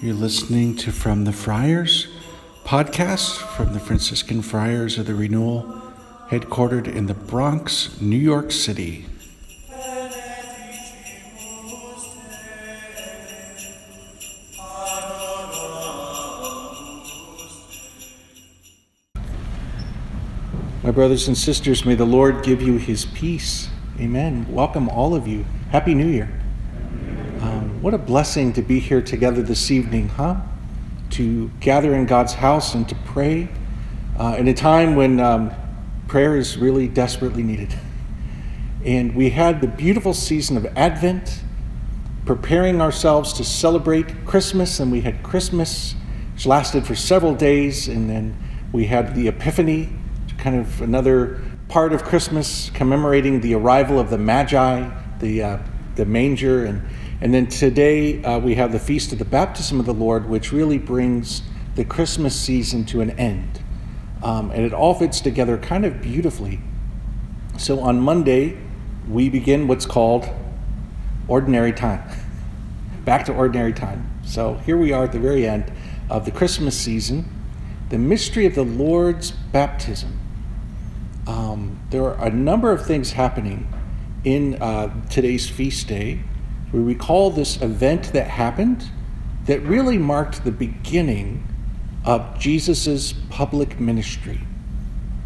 You're listening to From the Friars podcast from the Franciscan Friars of the Renewal, headquartered in the Bronx, New York City. My brothers and sisters, may the Lord give you his peace. Amen. Welcome, all of you. Happy New Year. What a blessing to be here together this evening, huh? To gather in God's house and to pray uh, in a time when um, prayer is really desperately needed. And we had the beautiful season of Advent, preparing ourselves to celebrate Christmas, and we had Christmas, which lasted for several days, and then we had the Epiphany, kind of another part of Christmas, commemorating the arrival of the Magi, the, uh, the manger, and and then today uh, we have the Feast of the Baptism of the Lord, which really brings the Christmas season to an end. Um, and it all fits together kind of beautifully. So on Monday, we begin what's called ordinary time. Back to ordinary time. So here we are at the very end of the Christmas season, the mystery of the Lord's baptism. Um, there are a number of things happening in uh, today's feast day we recall this event that happened that really marked the beginning of Jesus' public ministry.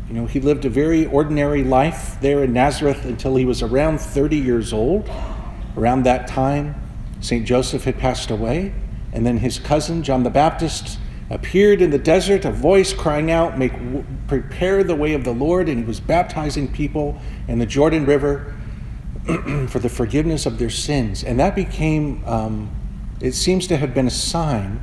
You know, he lived a very ordinary life there in Nazareth until he was around 30 years old. Around that time, St. Joseph had passed away, and then his cousin, John the Baptist, appeared in the desert, a voice crying out, Make, Prepare the way of the Lord, and he was baptizing people in the Jordan River for the forgiveness of their sins. And that became, um, it seems to have been a sign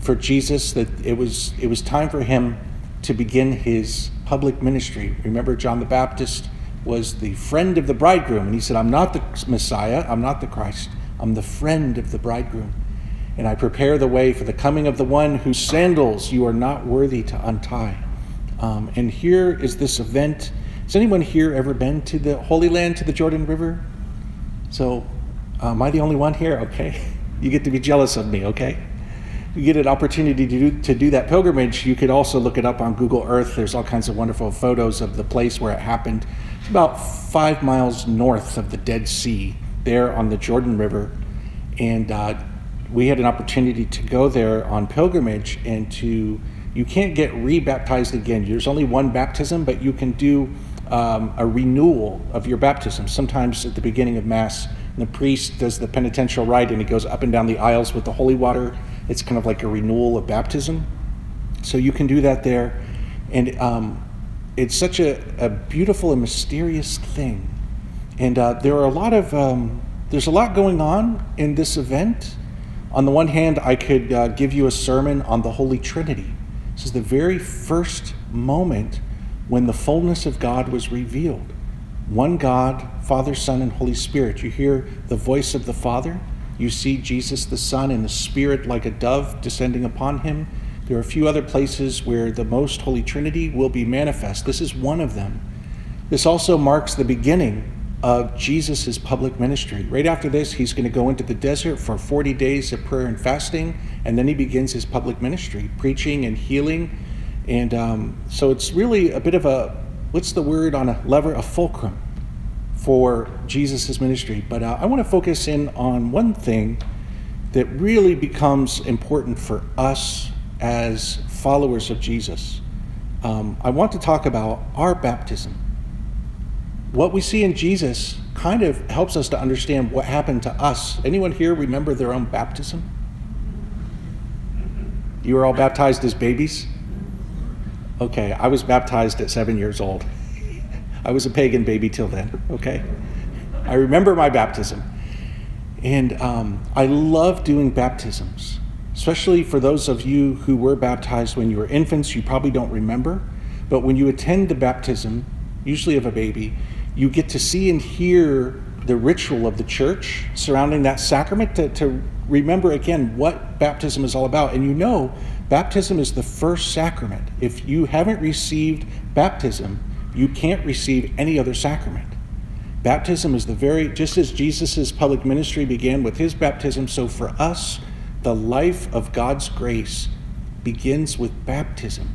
for Jesus that it was, it was time for him to begin his public ministry. Remember, John the Baptist was the friend of the bridegroom, and he said, I'm not the Messiah, I'm not the Christ, I'm the friend of the bridegroom. And I prepare the way for the coming of the one whose sandals you are not worthy to untie. Um, and here is this event has anyone here ever been to the Holy Land, to the Jordan River? So, uh, am I the only one here? Okay. You get to be jealous of me, okay? You get an opportunity to do, to do that pilgrimage. You could also look it up on Google Earth. There's all kinds of wonderful photos of the place where it happened. It's about five miles north of the Dead Sea, there on the Jordan River. And uh, we had an opportunity to go there on pilgrimage and to, you can't get rebaptized again. There's only one baptism, but you can do um, a renewal of your baptism. Sometimes at the beginning of Mass, the priest does the penitential rite and he goes up and down the aisles with the holy water. It's kind of like a renewal of baptism. So you can do that there. And um, it's such a, a, beautiful and mysterious thing. And uh, there are a lot of, um, there's a lot going on in this event. On the one hand, I could uh, give you a sermon on the Holy Trinity. This is the very first moment when the fullness of God was revealed. One God, Father, Son, and Holy Spirit. You hear the voice of the Father. You see Jesus the Son and the Spirit like a dove descending upon him. There are a few other places where the most Holy Trinity will be manifest. This is one of them. This also marks the beginning of Jesus' public ministry. Right after this, he's going to go into the desert for 40 days of prayer and fasting, and then he begins his public ministry, preaching and healing and um, so it's really a bit of a, what's the word on a lever? A fulcrum for Jesus' ministry. But uh, I want to focus in on one thing that really becomes important for us as followers of Jesus. Um, I want to talk about our baptism. What we see in Jesus kind of helps us to understand what happened to us. Anyone here remember their own baptism? You were all baptized as babies? Okay, I was baptized at seven years old. I was a pagan baby till then, okay? I remember my baptism. And um, I love doing baptisms, especially for those of you who were baptized when you were infants. You probably don't remember. But when you attend the baptism, usually of a baby, you get to see and hear the ritual of the church surrounding that sacrament to, to remember again what baptism is all about. And you know Baptism is the first sacrament. If you haven't received baptism, you can't receive any other sacrament. Baptism is the very, just as Jesus' public ministry began with his baptism, so for us, the life of God's grace begins with baptism.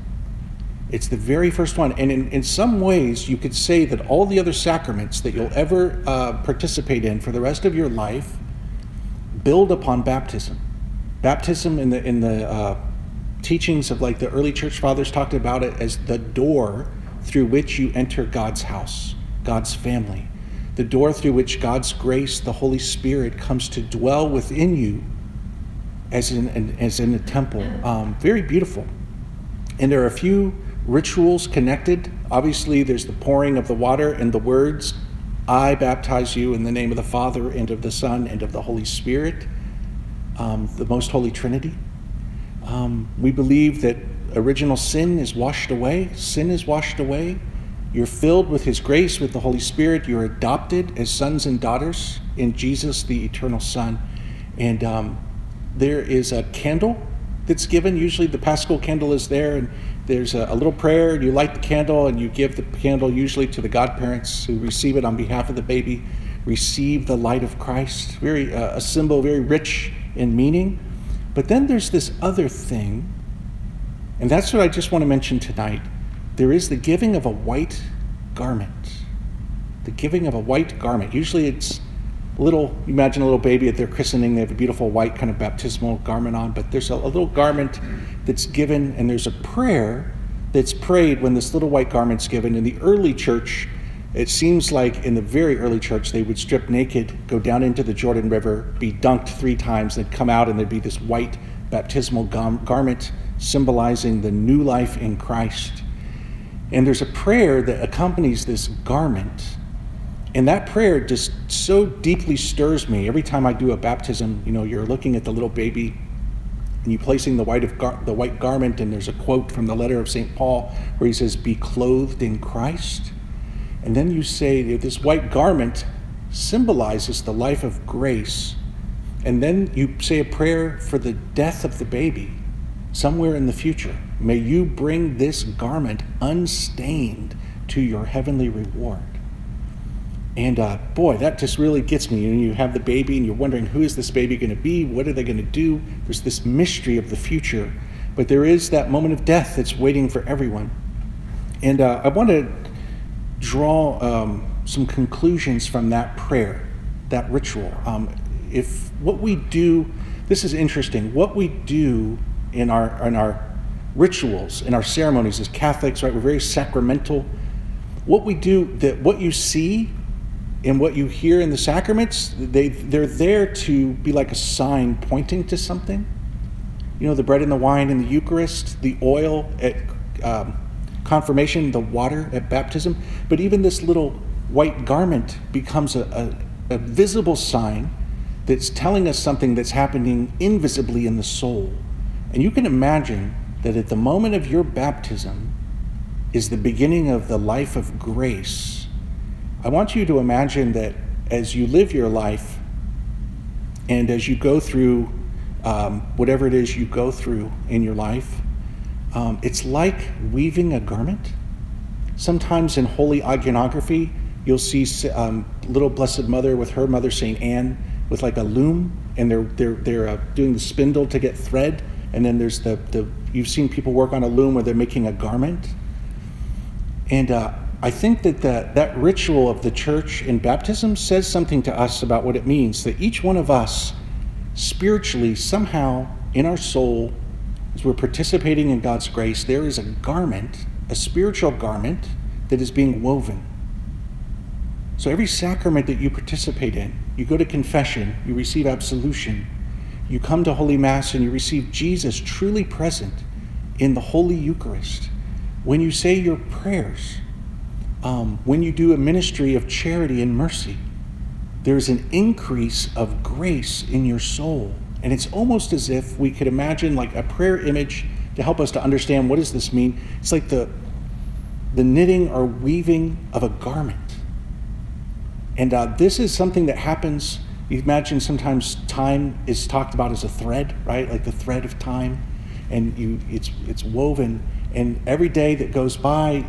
It's the very first one. And in, in some ways, you could say that all the other sacraments that you'll ever uh, participate in for the rest of your life build upon baptism. Baptism in the, in the uh, teachings of like the early church fathers talked about it as the door through which you enter God's house, God's family, the door through which God's grace, the Holy Spirit, comes to dwell within you as in, as in a temple. Um, very beautiful. And there are a few rituals connected. Obviously, there's the pouring of the water and the words, I baptize you in the name of the Father and of the Son and of the Holy Spirit, um, the most holy Trinity. Um, we believe that original sin is washed away, sin is washed away. You're filled with His grace, with the Holy Spirit. You're adopted as sons and daughters in Jesus, the eternal Son. And um, there is a candle that's given. Usually, the Paschal candle is there, and there's a, a, little prayer. and You light the candle, and you give the candle usually to the godparents who receive it on behalf of the baby. Receive the light of Christ. Very uh, a symbol, very rich in meaning. But then there's this other thing, and that's what I just want to mention tonight. There is the giving of a white garment. The giving of a white garment. Usually it's little, imagine a little baby at their christening, they have a beautiful white kind of baptismal garment on, but there's a, a little garment that's given, and there's a prayer that's prayed when this little white garment's given. In the early church, it seems like in the very early church, they would strip naked, go down into the Jordan River, be dunked three times, then come out, and there'd be this white baptismal garment symbolizing the new life in Christ. And there's a prayer that accompanies this garment. And that prayer just so deeply stirs me. Every time I do a baptism, you know, you're looking at the little baby and you're placing the white, gar- the white garment, and there's a quote from the letter of St. Paul where he says, Be clothed in Christ. And then you say that this white garment symbolizes the life of grace. And then you say a prayer for the death of the baby somewhere in the future. May you bring this garment unstained to your heavenly reward. And uh, boy, that just really gets me. And you have the baby, and you're wondering who is this baby going to be? What are they going to do? There's this mystery of the future, but there is that moment of death that's waiting for everyone. And uh, I want to draw um, some conclusions from that prayer, that ritual. Um, if what we do, this is interesting. What we do in our in our rituals, in our ceremonies as Catholics, right? We're very sacramental. What we do, that what you see and what you hear in the sacraments, they they're there to be like a sign pointing to something. You know, the bread and the wine in the Eucharist, the oil at um, confirmation, the water at baptism, but even this little white garment becomes a, a, a visible sign that's telling us something that's happening invisibly in the soul. And you can imagine that at the moment of your baptism is the beginning of the life of grace. I want you to imagine that as you live your life and as you go through um, whatever it is you go through in your life, um, it's like weaving a garment. Sometimes in holy iconography, you'll see um, little Blessed Mother with her mother Saint Anne with like a loom, and they're they're they're uh, doing the spindle to get thread, and then there's the the you've seen people work on a loom where they're making a garment, and uh, I think that the, that ritual of the church in baptism says something to us about what it means that each one of us spiritually somehow in our soul as we're participating in God's grace, there is a garment, a spiritual garment, that is being woven. So every sacrament that you participate in, you go to confession, you receive absolution, you come to Holy Mass and you receive Jesus truly present in the Holy Eucharist. When you say your prayers, um, when you do a ministry of charity and mercy, there's an increase of grace in your soul and it's almost as if we could imagine like a prayer image to help us to understand what does this mean. It's like the the knitting or weaving of a garment. And uh, this is something that happens. You imagine sometimes time is talked about as a thread, right? Like the thread of time, and you it's it's woven. And every day that goes by,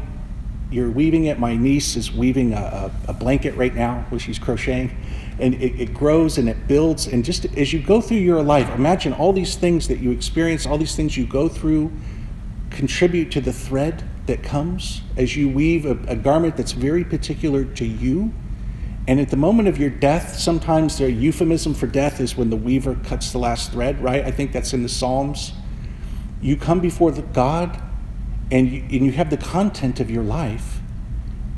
you're weaving it. My niece is weaving a, a, blanket right now, which she's crocheting, and it, it, grows and it builds. And just as you go through your life, imagine all these things that you experience, all these things you go through, contribute to the thread that comes as you weave a, a garment that's very particular to you and at the moment of your death, sometimes the euphemism for death is when the weaver cuts the last thread, right? I think that's in the Psalms. You come before the God and you, and you have the content of your life,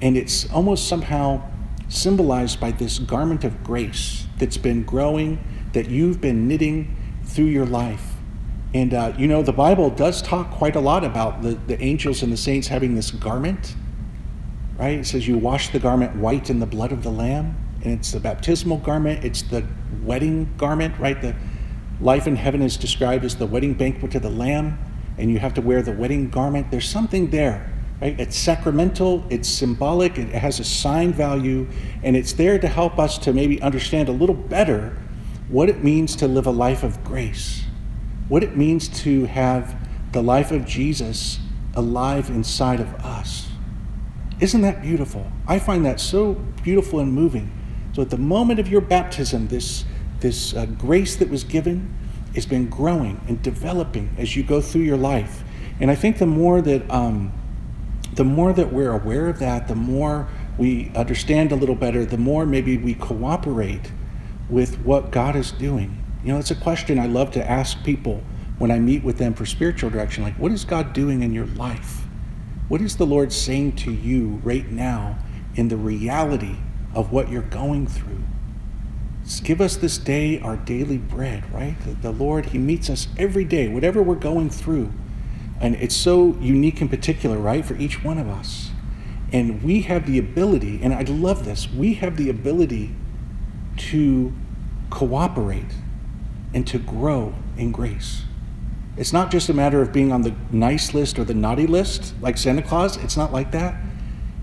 and it's almost somehow symbolized by this garment of grace that's been growing, that you've been knitting through your life. And uh, you know, the Bible does talk quite a lot about the, the angels and the saints having this garment right? It says you wash the garment white in the blood of the Lamb, and it's the baptismal garment, it's the wedding garment, right? The life in heaven is described as the wedding banquet of the Lamb, and you have to wear the wedding garment. There's something there, right? It's sacramental, it's symbolic, it has a sign value, and it's there to help us to maybe understand a little better what it means to live a life of grace, what it means to have the life of Jesus alive inside of us. Isn't that beautiful? I find that so beautiful and moving. So at the moment of your baptism, this, this uh, grace that was given has been growing and developing as you go through your life. And I think the more that um, the more that we're aware of that, the more we understand a little better, the more maybe we cooperate with what God is doing. You know, it's a question I love to ask people when I meet with them for spiritual direction like, what is God doing in your life? What is the Lord saying to you right now in the reality of what you're going through? Give us this day our daily bread, right? The Lord, He meets us every day, whatever we're going through. And it's so unique and particular, right, for each one of us. And we have the ability, and I love this, we have the ability to cooperate and to grow in grace. It's not just a matter of being on the nice list or the naughty list, like Santa Claus. It's not like that.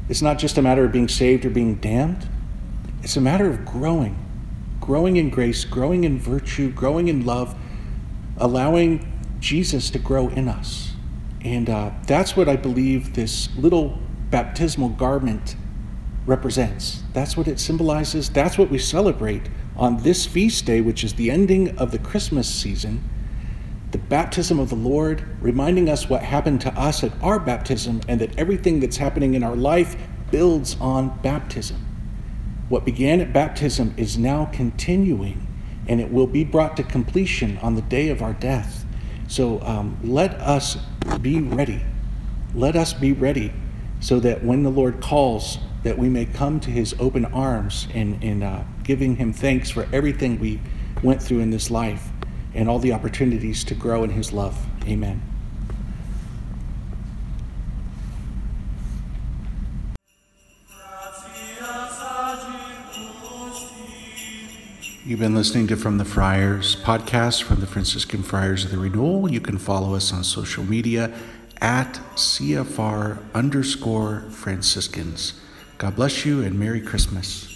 It's not just a matter of being saved or being damned. It's a matter of growing, growing in grace, growing in virtue, growing in love, allowing Jesus to grow in us. And uh, that's what I believe this little baptismal garment represents. That's what it symbolizes. That's what we celebrate on this feast day, which is the ending of the Christmas season the baptism of the Lord, reminding us what happened to us at our baptism and that everything that's happening in our life builds on baptism. What began at baptism is now continuing and it will be brought to completion on the day of our death. So um, let us be ready. Let us be ready so that when the Lord calls, that we may come to his open arms and, and uh, giving him thanks for everything we went through in this life and all the opportunities to grow in His love. Amen. You've been listening to From the Friars podcast from the Franciscan Friars of the Renewal. You can follow us on social media at CFR underscore Franciscans. God bless you and Merry Christmas.